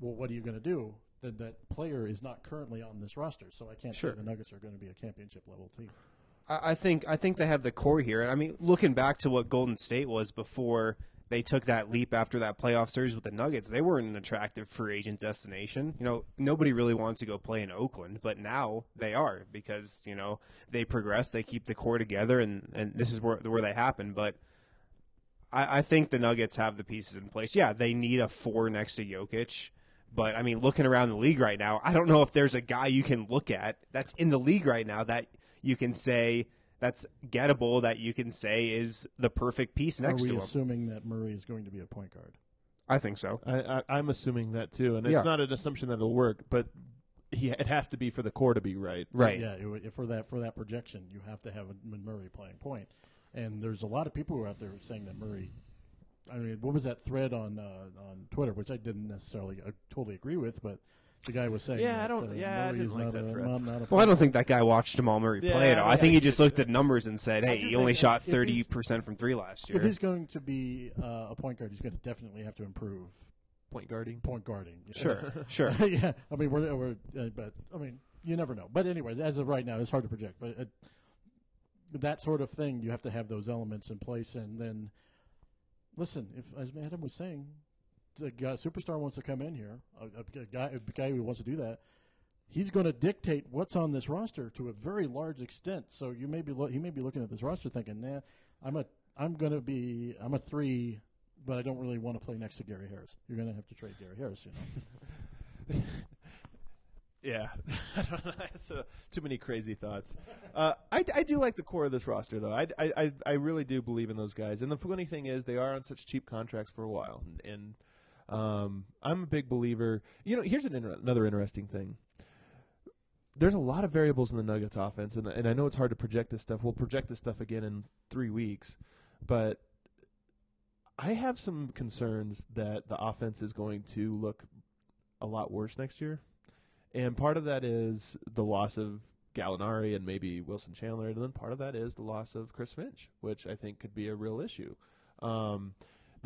Well, what are you going to do? Then that player is not currently on this roster, so I can't Sure. say the Nuggets are going to be a championship level team. I I think I think they have the core here. I mean, looking back to what Golden State was before they took that leap after that playoff series with the Nuggets, they weren't an attractive free agent destination. You know, nobody really wanted to go play in Oakland, but now they are because you know they progress, they keep the core together, and and this is where where they happen. But I, I think the Nuggets have the pieces in place. Yeah, they need a four next to Jokic. But I mean, looking around the league right now, I don't know if there's a guy you can look at that's in the league right now that you can say that's gettable, that you can say is the perfect piece next are we to him. assuming that Murray is going to be a point guard? I think so. I, I, I'm assuming that too, and it's Yeah. not an assumption that it'll work, but he it has to be for the core to be right. Right. Yeah, it, for that for that projection, you have to have a Murray playing point. And there's a lot of people who are out there saying that Murray. I mean, what was that thread on uh, on Twitter, which I didn't necessarily uh, totally agree with, but the guy was saying, Yeah, I don't- Uh, yeah, I Murray didn't like that a, thread. Not, not Well, I don't think that guy watched Jamal Murray play at Yeah, all. I think yeah. he just looked at numbers and said, "Hey, he only shot thirty percent from three last year." If he's going to be uh, a point guard, he's going to definitely have to improve Point guarding. point guarding. Sure, sure. yeah, I mean, we're, we're uh, but I mean, you never know. But anyway, as of right now, it's hard to project. But uh, that sort of thing, you have to have those elements in place, and then listen. If as Adam was saying, a guy, superstar wants to come in here, a, a, guy, a guy who wants to do that. He's going to dictate what's on this roster to a very large extent. So you may be lo- he may be looking at this roster thinking, "Nah, I'm a I'm going to be I'm a three, but I don't really want to play next to Gary Harris. You're going to have to trade Gary Harris, you know." Yeah, That's, uh, too many crazy thoughts. Uh, I, I do like the core of this roster, though. I, I, I- I really do believe in those guys. And the funny thing is, they are on such cheap contracts for a while. And, and um, I'm a big believer. You know, here's an inter- another interesting thing. There's a lot of variables in the Nuggets offense, and, and I know it's hard to project this stuff. We'll project this stuff again in three weeks, but I have some concerns that the offense is going to look a lot worse next year. And part of that is the loss of Gallinari and maybe Wilson Chandler, and then part of that is the loss of Chris Finch, which I think could be a real issue. Um,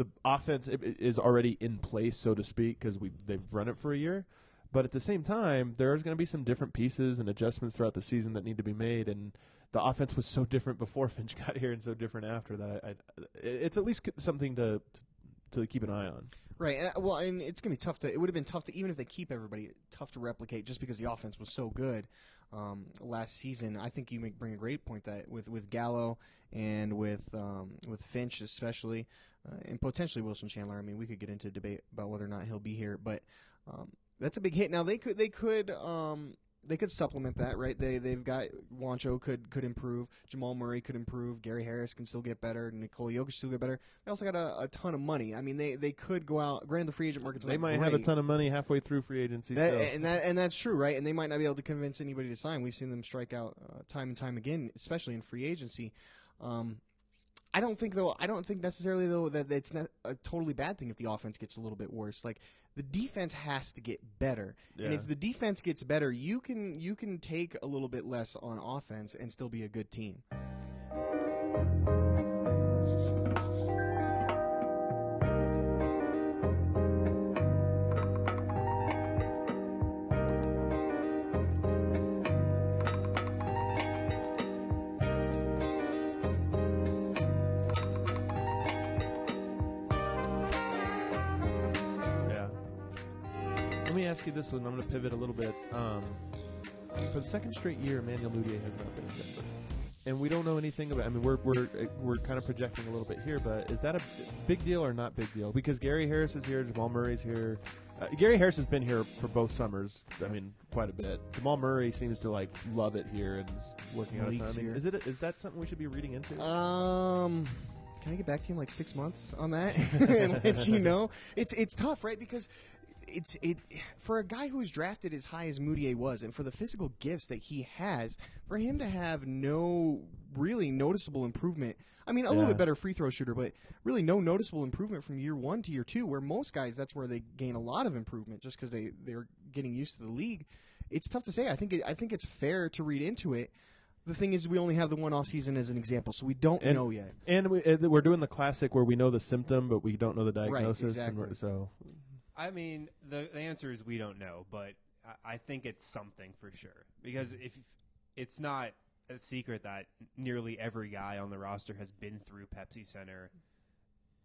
the offense is already in place, so to speak, because we they've run it for a year. But at the same time, there's going to be some different pieces and adjustments throughout the season that need to be made. And the offense was so different before Finch got here, and so different after that. I, I, it's at least something to to keep an eye on. Right. And, uh, well, and it's gonna be tough to. It would have been tough to even if they keep everybody tough to replicate just because the offense was so good um, last season. I think you make bring a great point that with with Gallo and with um, with Finch especially, uh, and potentially Wilson Chandler. I mean, we could get into a debate about whether or not he'll be here, but um, that's a big hit. Now they could they could. Um, they could supplement that, right? They they've got Juancho could could improve, Jamal Murray could improve, Gary Harris can still get better, Nikola Jokic still get better. They also got a, a ton of money. I mean, they they could go out. Granted, the free agent market's They might have a ton of money halfway through free agency. That, and that and that's true, right? And they might not be able to convince anybody to sign. We've seen them strike out uh, time and time again, especially in free agency. Um, I don't think though. I don't think necessarily though that it's not a totally bad thing if the offense gets a little bit worse. Like the defense has to get better, and if the defense gets better, you can you can take a little bit less on offense and still be a good team. Ask you this one. I'm going to pivot a little bit. Um, for the second straight year, Emmanuel Mudiay has not been in Denver. And we don't know anything about. I mean, we're we're we're kind of projecting a little bit here, but is that a big deal or not big deal? Because Gary Harris is here, Jamal Murray's here. Uh, Gary Harris has been here for both summers. I mean, quite a bit. Jamal Murray seems to like love it here and is working out a ton. League's I mean, here. is it is that something we should be reading into? Um, can I get back to you in like six months on that and let you know? It's it's tough, right? Because it's it for a guy who was drafted as high as Mudiay was, and for the physical gifts that he has, for him to have no really noticeable improvement. I mean, a little bit better free throw shooter, but really no noticeable improvement from year one to year two. Where most guys, that's where they gain a lot of improvement just because they they're getting used to the league. It's tough to say. I think it, I think it's fair to read into it. The thing is, we only have the one off season as an example, so we don't And- know yet. And we, we're doing the classic where we know the symptom, but we don't know the diagnosis. and exactly. so I mean, the, the answer is we don't know, but I, I think it's something for sure. Because if it's not a secret that nearly every guy on the roster has been through Pepsi Center,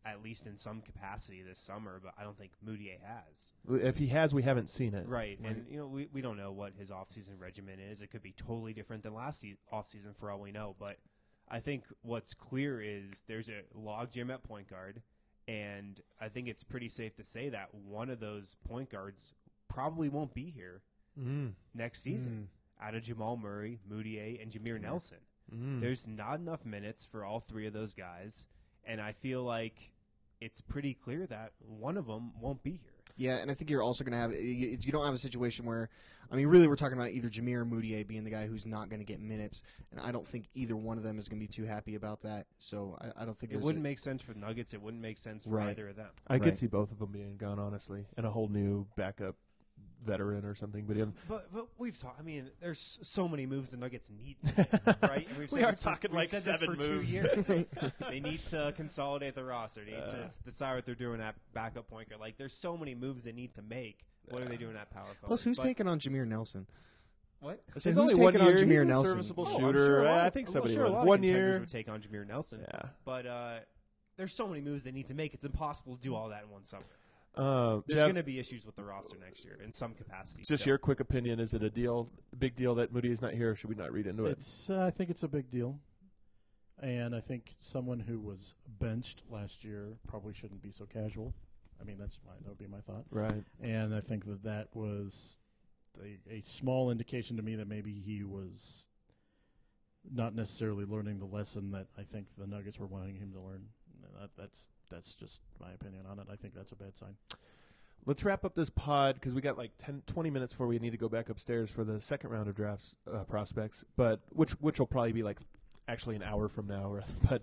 at least in some capacity this summer, but I don't think Mudiay has. if he has, we haven't seen it. Right, and you know we, we don't know what his offseason regimen is. It could be totally different than last se- offseason for all we know. But I think what's clear is there's a log jam at point guard, and I think it's pretty safe to say that one of those point guards probably won't be here Mm. next season. Out of Jamal Murray, Mudiay, and Jameer Nelson, Mm. there's not enough minutes for all three of those guys, and I feel like it's pretty clear that one of them won't be here. Yeah, and I think you're also going to have you, you don't have a situation where, I mean, really, we're talking about either Jameer or Mudiay being the guy who's not going to get minutes, and I don't think either one of them is going to be too happy about that. So I, I don't think It wouldn't a- make sense for Nuggets. It wouldn't make sense for Right. either of them. I could see both of them being gone, honestly, and a whole new backup veteran or something. But But but we've talked. I mean, there's so many moves the Nuggets need, to make, right? And we've We are this for- talking we've like said this seven for moves. two years. they need to consolidate the roster. They need to decide what they're doing at backup point guard. Like, there's so many moves they need to make. What are they doing at power forward? Plus, who's But- taking on Jameer Nelson? what? I who's only one taking on. Jameer He's a Nelson? serviceable Oh, shooter. sure a lot I think I'm somebody sure a would. lot One contenders year. would take on Jameer Nelson. Yeah. But uh, there's so many moves they need to make. It's impossible to do all that in one summer. Uh, There's going to be issues with the roster next year in some capacity. just still. your quick opinion: Is it a deal, big deal that Mudiay is not here? or Should we not read into it? It's. Uh, I think it's a big deal, and I think someone who was benched last year probably shouldn't be so casual. I mean, that's my that would be my thought, Right. and I think that that was a, a small indication to me that maybe he was not necessarily learning the lesson that I think the Nuggets were wanting him to learn. That, that's that's just my opinion on it. I think that's a bad sign. Let's wrap up this pod because we got like 10, 20 minutes before we need to go back upstairs for the second round of drafts uh, prospects. But which which will probably be like actually an hour from now. Or, but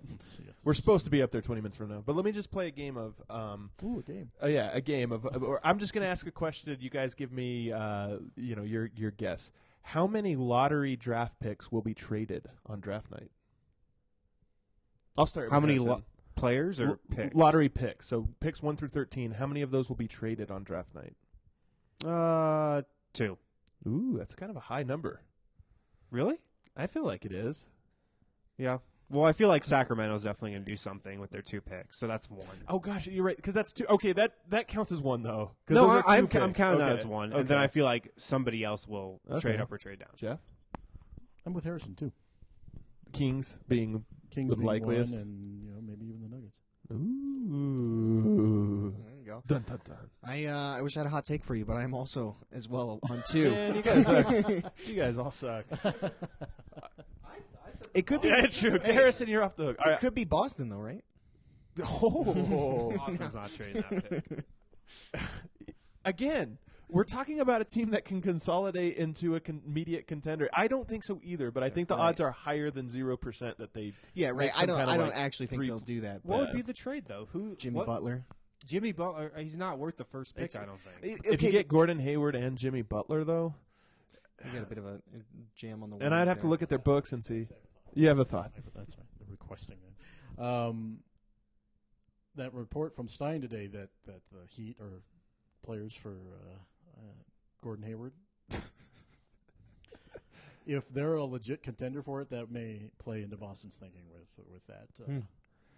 we're supposed to be up there twenty minutes from now. But let me just play a game of. Um, Ooh, a game. Uh, yeah, a game of. of- Or I'm just going to ask a question. You guys give me, uh, you know, your your guess. How many lottery draft picks will be traded on draft night? I'll start. How many Harrison. lo- players or L- picks? lottery picks. So picks one through thirteen. How many of those will be traded on draft night? Uh, two. Ooh, that's kind of a high number. Really? I feel like it is. Yeah. Well, I feel like Sacramento's definitely going to do something with their two picks, so that's one. Oh gosh, you're right because that's two. Okay, that that counts as one though. 'cause No, I, I'm, I'm picks. counting that as one, Okay. and then I feel like somebody else will Okay. trade up or trade down. Jeff I'm with Harrison too. Kings being Kings The being likeliest. one, and you know maybe even the Nuggets. Ooh. There you go. Dun dun dun. I uh, I wish I had a hot take for you, but I'm also as well on two. Man, you guys, suck. you guys all suck. It could be. Yeah, it's true. Harrison, you're off the hook. All It right. could be Boston though, right? Oh. Boston's not trading that pick. Again, we're talking about a team that can consolidate into a con- immediate contender. I don't think so either, but I think the Right. odds are higher than zero percent that they. Yeah, right. I don't. I don't like actually think they'll do that. What would be the trade though? Who? Jimmy what- Butler? Jimmy Butler. He's not worth the first pick. It's- I don't think. If you get Gordon Hayward and Jimmy Butler, though, you got a bit of a jam on the. and I'd wings have to look at their books and see. You have a thought? That's right. They're requesting that. Um, that report from Stein today that that the Heat are players for uh, uh, Gordon Hayward. if they're a legit contender for it, that may play into Boston's thinking with with that uh, Hmm.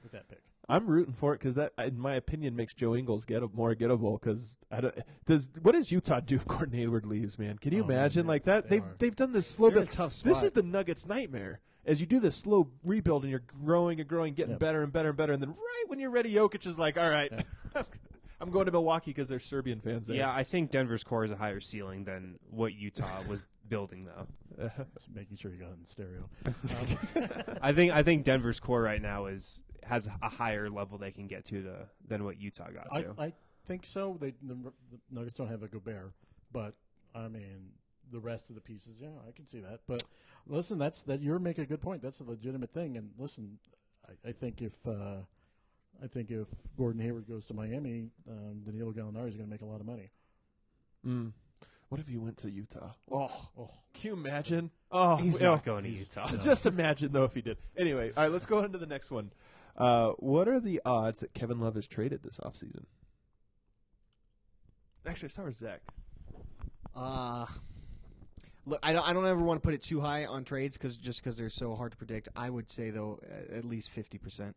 With that pick. I'm rooting for it because that, in my opinion, makes Joe Ingles get more gettable. Because I don't. Does what does Utah do if Gordon Hayward leaves? Man, can you Oh, imagine they- like that? they They've are. they've done this slow They're in build. a tough This is the Nuggets' nightmare. As you do this slow rebuild and you're growing and growing, getting Yep. better and better and better, and then right when you're ready, Jokic is like, "All right, I'm going to Milwaukee because there's Serbian fans there." Yeah, I think Denver's core is a higher ceiling than what Utah was building, though. Just making sure you got it in stereo. Um, I think I think Denver's core right now is has a higher level they can get to the than what Utah got I, to. I think so. They the, the Nuggets don't have a Gobert, but I mean the rest of the pieces. Yeah, I can see that. But listen, that's that you're making a good point. That's a legitimate thing. And listen, I, I think if uh, I think if Gordon Hayward goes to Miami, um, Danilo Gallinari is going to make a lot of money. Mm. What if you went to Utah? Oh, Oh, can you imagine? Oh, He's well, not going to Utah. Just imagine though if he did. Anyway, all right, let's go on to the next one. Uh, what are the odds that Kevin Love is traded this offseason? Actually, start with Zach. Uh look, I don't. I don't ever want to put it too high on trades because just because they're so hard to predict. I would say though, at least fifty percent.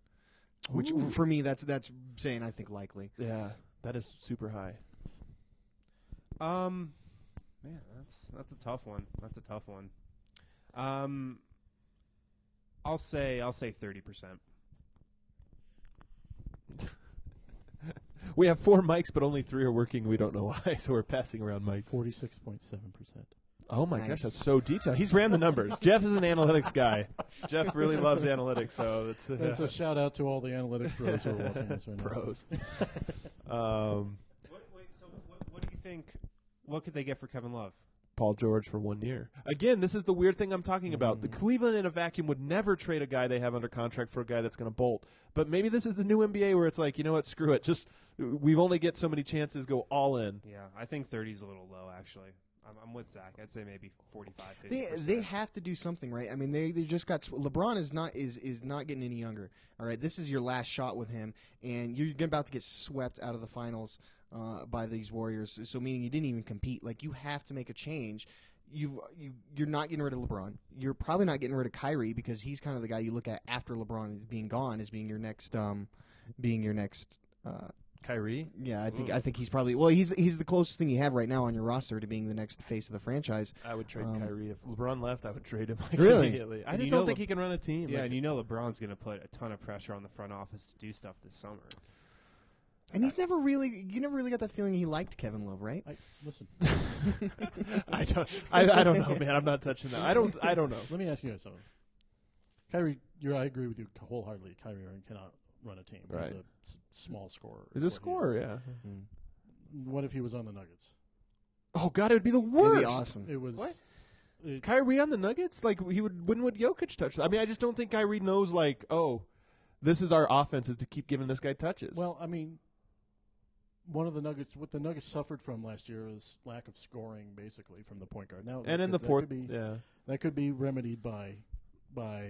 Which Ooh. for me, that's that's saying I think likely. Yeah, that is super high. Um, man, that's that's a tough one. That's a tough one. Um, I'll say I'll say thirty percent. We have four mics, but only three are working. We don't know why, so we're passing around mics. forty six point seven percent. Oh my Nice. gosh, that's so detailed. He's ran the numbers. Jeff is an analytics guy. Jeff really loves analytics, so it's That's a shout out to all the analytics pros who are watching this right now. pros. um, What, wait, so what, what do you think? What could they get for Kevin Love? Paul George for one year. Again, this is the weird thing I'm talking about. The mm. Cleveland in a vacuum would never trade a guy they have under contract for a guy that's going to bolt. But maybe this is the new NBA where it's like, you know what, screw it. Just we've only get so many chances, go all in. Yeah, I think 30 is a little low actually. I'm, I'm with Zach. I'd say maybe 45, 50 They they have to do something, right? I mean, they, they just got LeBron is not is is not getting any younger. All right, this is your last shot with him, and you're about to get swept out of the finals uh, by these Warriors. So meaning you didn't even compete. Like you have to make a change. You've you you're not getting rid of LeBron. You're probably not getting rid of Kyrie because he's kind of the guy you look at after LeBron is being gone as being your next um being your next. Uh, Kyrie? yeah, I think I think he's probably well. He's he's the closest thing you have right now on your roster to being the next face of the franchise. I would trade Um, Kyrie. If LeBron left, I would trade him like Really? immediately. I And just don't think Le- he can run a team. Yeah, Like, and you know LeBron's going to put a ton of pressure on the front office to do stuff this summer. And he's never really, you never really got that feeling he liked Kevin Love, right? I, listen, I don't. I, I don't know, man. I'm not touching that. I don't. I don't know. let me ask you guys something. Kyrie, you're, I agree with you wholeheartedly. Kyrie Irving cannot run a team. Right. He's a s- small scorer. He's is a what he scorer, yeah. Mm-hmm. What if he was on the Nuggets? Oh God, it would be the It'd worst. be awesome. It was. What? it- Kyrie on the Nuggets, like he would. When would Jokic touch? I mean, I just don't think Kyrie knows. Like, oh, this is our offense is to keep giving this guy touches. well, I mean, one of the Nuggets, what the Nuggets suffered from last year is lack of scoring, basically from the point guard. Now, that and in could- the that fourth, could be, yeah, that could be remedied by by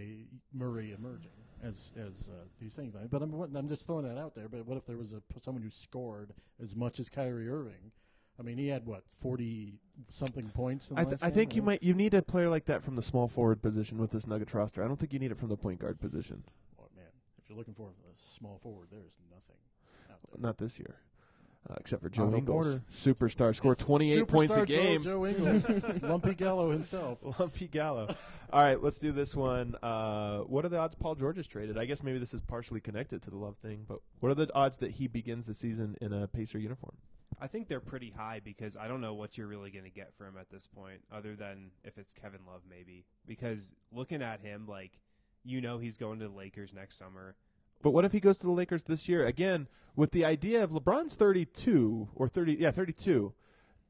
Murray emerging as as uh, these things. But I'm I'm just throwing that out there. But what if there was a someone who scored as much as Kyrie Irving? I mean, he had what forty something points. In the I, th- I think you might you need a player like that from the small forward position with this Nugget roster. I don't think you need it from the point guard position. Oh, man, if you're looking for a small forward, there's nothing out there. Not this year, uh, except for Joe Otto Ingles, Porter. superstar, scored 28 points a Superstar Joe- game. Joe Ingles, Lumpy Gallo himself. Lumpy Gallo. All right, let's do this one. Uh, what are the odds Paul George is traded? I guess maybe this is partially connected to the love thing, but what are the odds that he begins the season in a Pacer uniform? I think they're pretty high because I don't know what you're really going to get for him at this point, other than if it's Kevin Love, maybe. Because looking at him, like, you know he's going to the Lakers next summer. But what if he goes to the Lakers this year again with the idea of LeBron's 32 or 30 yeah, 32.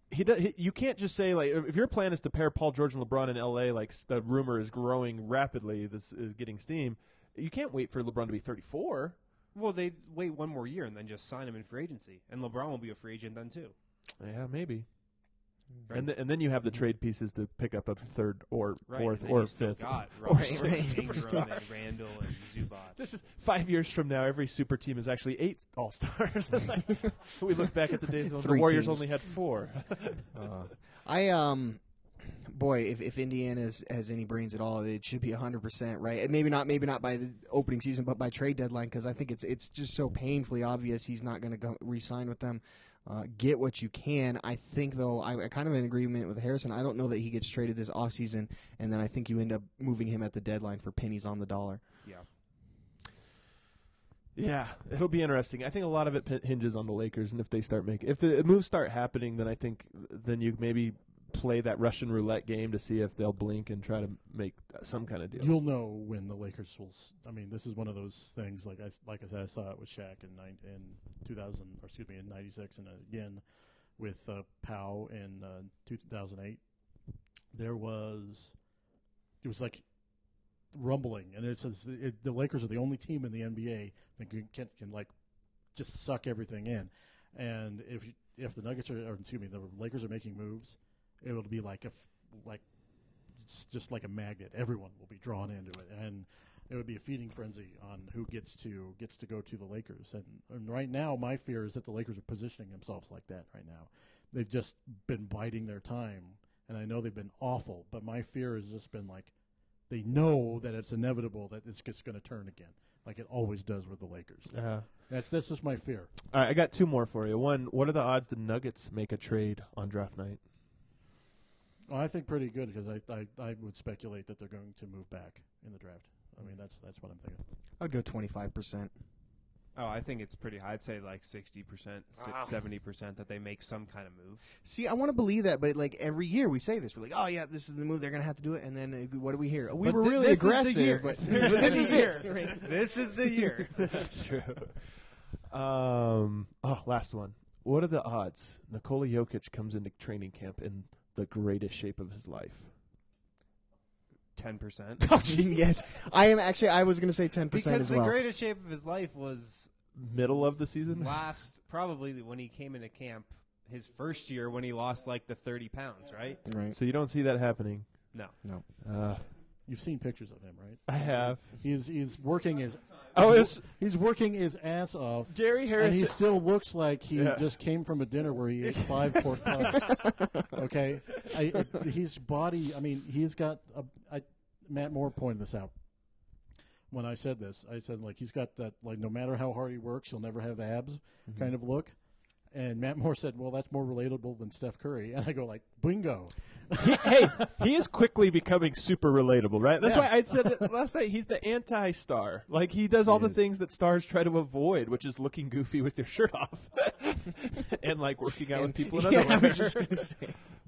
He, do, he you can't just say like if your plan is to pair Paul George and LeBron in LA like the rumor is growing rapidly this is getting steam. You can't wait for LeBron to be 34. Well, they wait one more year and then just sign him in free agency, and LeBron will be a free agent then too. Yeah, maybe. Mm-hmm. And th- and then you have the mm-hmm. trade pieces to pick up a third or Right, fourth and or fifth got or sixth superstar. and Randall and Zubac. This is five years from now. Every super team is actually eight all stars. we look back at the days when the Warriors teams. only had four. Uh, I um, boy, if if Indiana has, has any brains at all, it should be hundred percent right. And maybe not, maybe not by the opening season, but by trade deadline, because I think it's it's just so painfully obvious he's not going to go re-sign with them. Uh, get what you can. I think though, I, I kind of in agreement with Harrison. I don't know that he gets traded this offseason, and then I think you end up moving him at the deadline for pennies on the dollar. yeah. Yeah, it'll be interesting. I think a lot of it hinges on the Lakers, and if they start making, if the moves start happening, then I think then you maybe play that Russian roulette game to see if they'll blink and try to make some kind of deal. You'll know when the Lakers will. I mean, this is one of those things. Like I like I said, I saw it with Shaq in nine, in 2000, or excuse me, in '96, and again with uh, in uh, 2008. There was, it was like rumbling, and it says it, the Lakers are the only team in the NBA that can, can, can like just suck everything in. And if if the Nuggets are, or excuse me, the Lakers are making moves, it will be like a f- like it's just like a magnet. Everyone will be drawn into it, and it would be a feeding frenzy on who gets to gets to go to the Lakers. And, and right now, my fear is that the Lakers are positioning themselves like that. Right now, they've just been biding their time, and I know they've been awful. But my fear has just been like they know that it's inevitable that it's just going to turn again, like it always does with the Lakers. Uh, That's that's just my fear. right, I got two more for you. One, what are the odds the Nuggets make a trade on draft night? Well, I think pretty good because I, I I would speculate that they're going to move back in the draft. I mean, that's that's what I'm thinking. I'd go twenty five percent. Oh, I think it's pretty high. I'd say like 60%, Ah. 70% that they make some kind of move. See, I want to believe that, but like every year we say this, we're like, "Oh yeah, this is the move; they're gonna have to do it." And then uh, what do we hear? We But were thi- really this is the aggressive, year. but, but this is it. Right. This is the year. That's true. Um, oh, last one. What are the odds Nikola Jokic comes into training camp in the greatest shape of his life? 10%. Oh, yes, I am actually. I was gonna say ten percent Because as well. the greatest shape of his life was Middle of the season? last, probably when he came into camp, his first year when he lost like the 30 pounds, right? right? So you don't see that happening. No. No. Uh, You've seen pictures of him, right? I have. He's he's working his Oh, it's he's working his ass off, Jerry and he still looks like he Yeah. just came from a dinner where he ate five pork pies. okay, I, I, his body. I mean, he's got. A, I, Matt Moore pointed this out when I said this. I said like he's got that like no matter how hard he works, he'll never have abs kind of look. And Matt Moore said, "Well, that's more relatable than Steph Curry." And I go like, "Bingo!" He, hey, he is quickly becoming super relatable, right? That's Yeah. why I said last night. He's the anti-star. Like he does all He the is. things that stars try to avoid, which is looking goofy with your shirt off and like working out with people in yeah, underwear.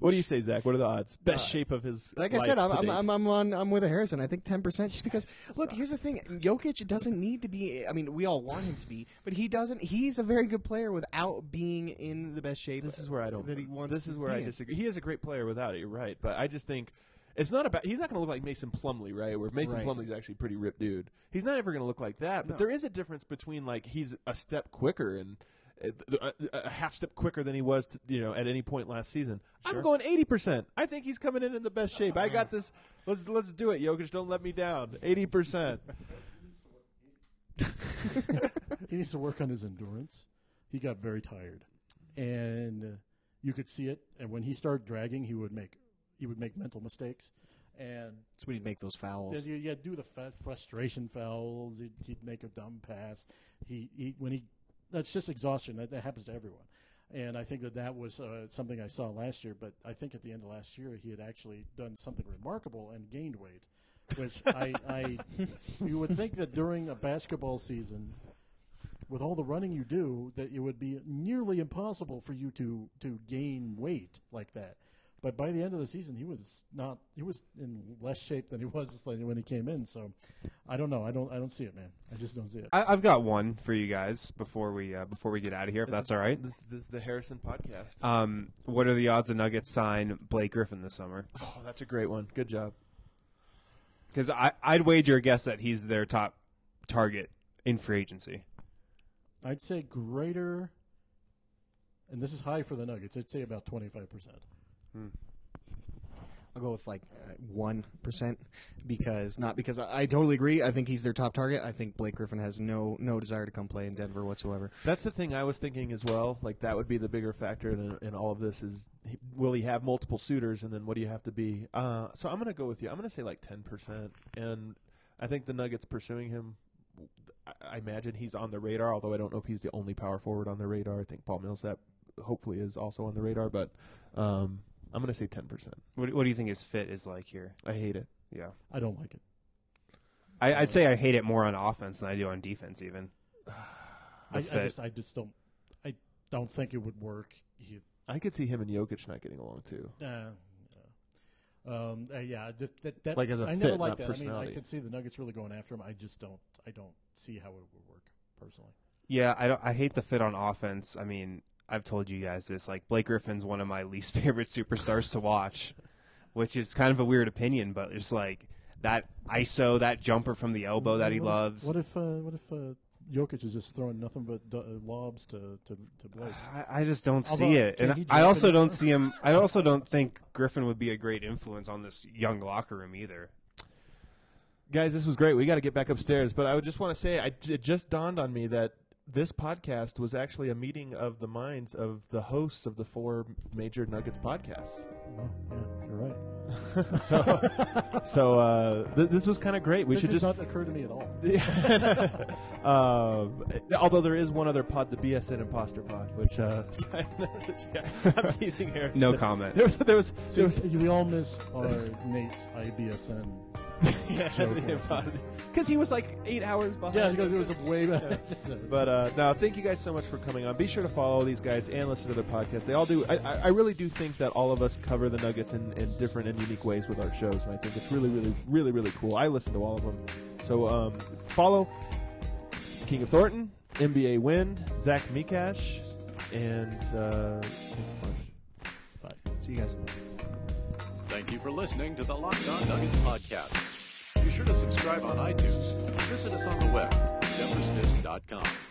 Was just gonna say. what do you say, Zach? What are the odds? Best uh, shape of his Like I said, I'm I'm. I'm I'm on I'm with a Harrison. I think ten percent, just because. Look, here's the thing: Jokic doesn't need to be. I mean, we all want him to be, but he doesn't. He's a very good player without being in the best shape. This is where I don't. That he wants this is where I in. disagree. He is a great player without it. You're right, but I just think it's not about. He's not going to look like Mason Plumlee, right? Where Mason Right. Plumlee's actually a pretty ripped dude. He's not ever going to look like that. But No. there is a difference between like he's a step quicker and a, a half step quicker than he was, to, you know, at any point last season. I'm going 80. percent I think he's coming in in the best shape. I got this. Let's let's do it, Jokic. Don't let me down. 80 percent. he needs to work on his endurance. He got very tired, and uh, you could see it. And when he started dragging, he would make he would make mental mistakes, and That's when he'd make those fouls. yeah, you yeah, do the frustration fouls. He'd, he'd make a dumb pass. He, he when he that's just exhaustion. That, that happens to everyone. And I think that that was uh, something I saw last year. But I think at the end of last year, he had actually done something remarkable and gained weight, which I, I you would think that during a basketball season, with all the running you do, that it would be nearly impossible for you to to gain weight like that. But by the end of the season, he was not. He was in less shape than he was when he came in. So, I don't know. I don't. I don't see it, man. I just don't see it. I, I've got one for you guys before we uh, before we get out of here, if that's all right. This, this is the Harrison podcast. Um, what are the odds the Nuggets sign Blake Griffin this summer? oh, that's a great one. Good job. Because I I'd wager a guess that he's their top target in free agency. I'd say greater, and this is high for the Nuggets. I'd say about twenty five percent. I'll go with like one because not because I, I totally agree. I think he's their top target. I think Blake Griffin has no no desire to come play in Denver whatsoever. That's the thing I was thinking as well. Like that would be the bigger factor in, in all of this is he, will he have multiple suitors and then what do you have to be? Uh, so I'm to go with you. I'm to say like 10%. And I think the Nuggets pursuing him, I, I imagine he's on the radar, although I don't know if he's the only power forward on the radar. I think Paul Millsap hopefully is also on the radar, but um, I'm going to say 10%. What, what do you think his fit is like here? I hate it. Yeah, I don't like it. I, I'd say I hate it more on offense than I do on defense. Even I, I fit. just. I just don't. I don't think it would work. He, I could see him and Jokic not getting along too. uh, yeah. Um, uh, yeah, just that, that Like as a I never fit, liked not that. I mean, I personality. could see the Nuggets really going after him. I just don't. I don't see how it would work personally. Yeah, I don't. I hate the fit on offense. I mean, I've told you guys this. Like Blake Griffin's one of my least favorite superstars to watch, which is kind of a weird opinion, but it's like that ISO, that jumper from the elbow that he What if- loves. What if? Uh, what if uh, Jokic is just throwing nothing but do- uh, lobs to to, to Blake? I, I just don't Although, see it, and I also in- don't see him. I also don't think Griffin would be a great influence on this young locker room either. Guys, this was great. We got to get back upstairs, but I would just want to say, I, it just dawned on me that this podcast was actually a meeting of the minds of the hosts of the four major Nuggets podcasts. Oh, yeah, you're right. So, so uh, th- this was kind of great. We this should did just. not occur to me at all. um, although there is one other pod, the BSN Imposter Pod, which uh, I'm teasing here. No comment. There was, there was, So there was we all missed our Nate's IBSN. Joke last night. because he was like eight hours behind. Yeah, because it was way back. But uh, no, thank you guys so much for coming on. Be sure to follow these guys and listen to their podcasts. They all do. I, I I really do think that all of us cover the Nuggets in, in different and unique ways with our shows, and I think it's really, really, really, really cool. I listen to all of them. So um, follow King of Thornton, NBA Wind, Zach Mikash, and uh, thanks a bunch. See you guys. Thank you for listening to the Locked On Nuggets podcast. Be sure to subscribe on iTunes and visit us on the web, denverstiffs.com.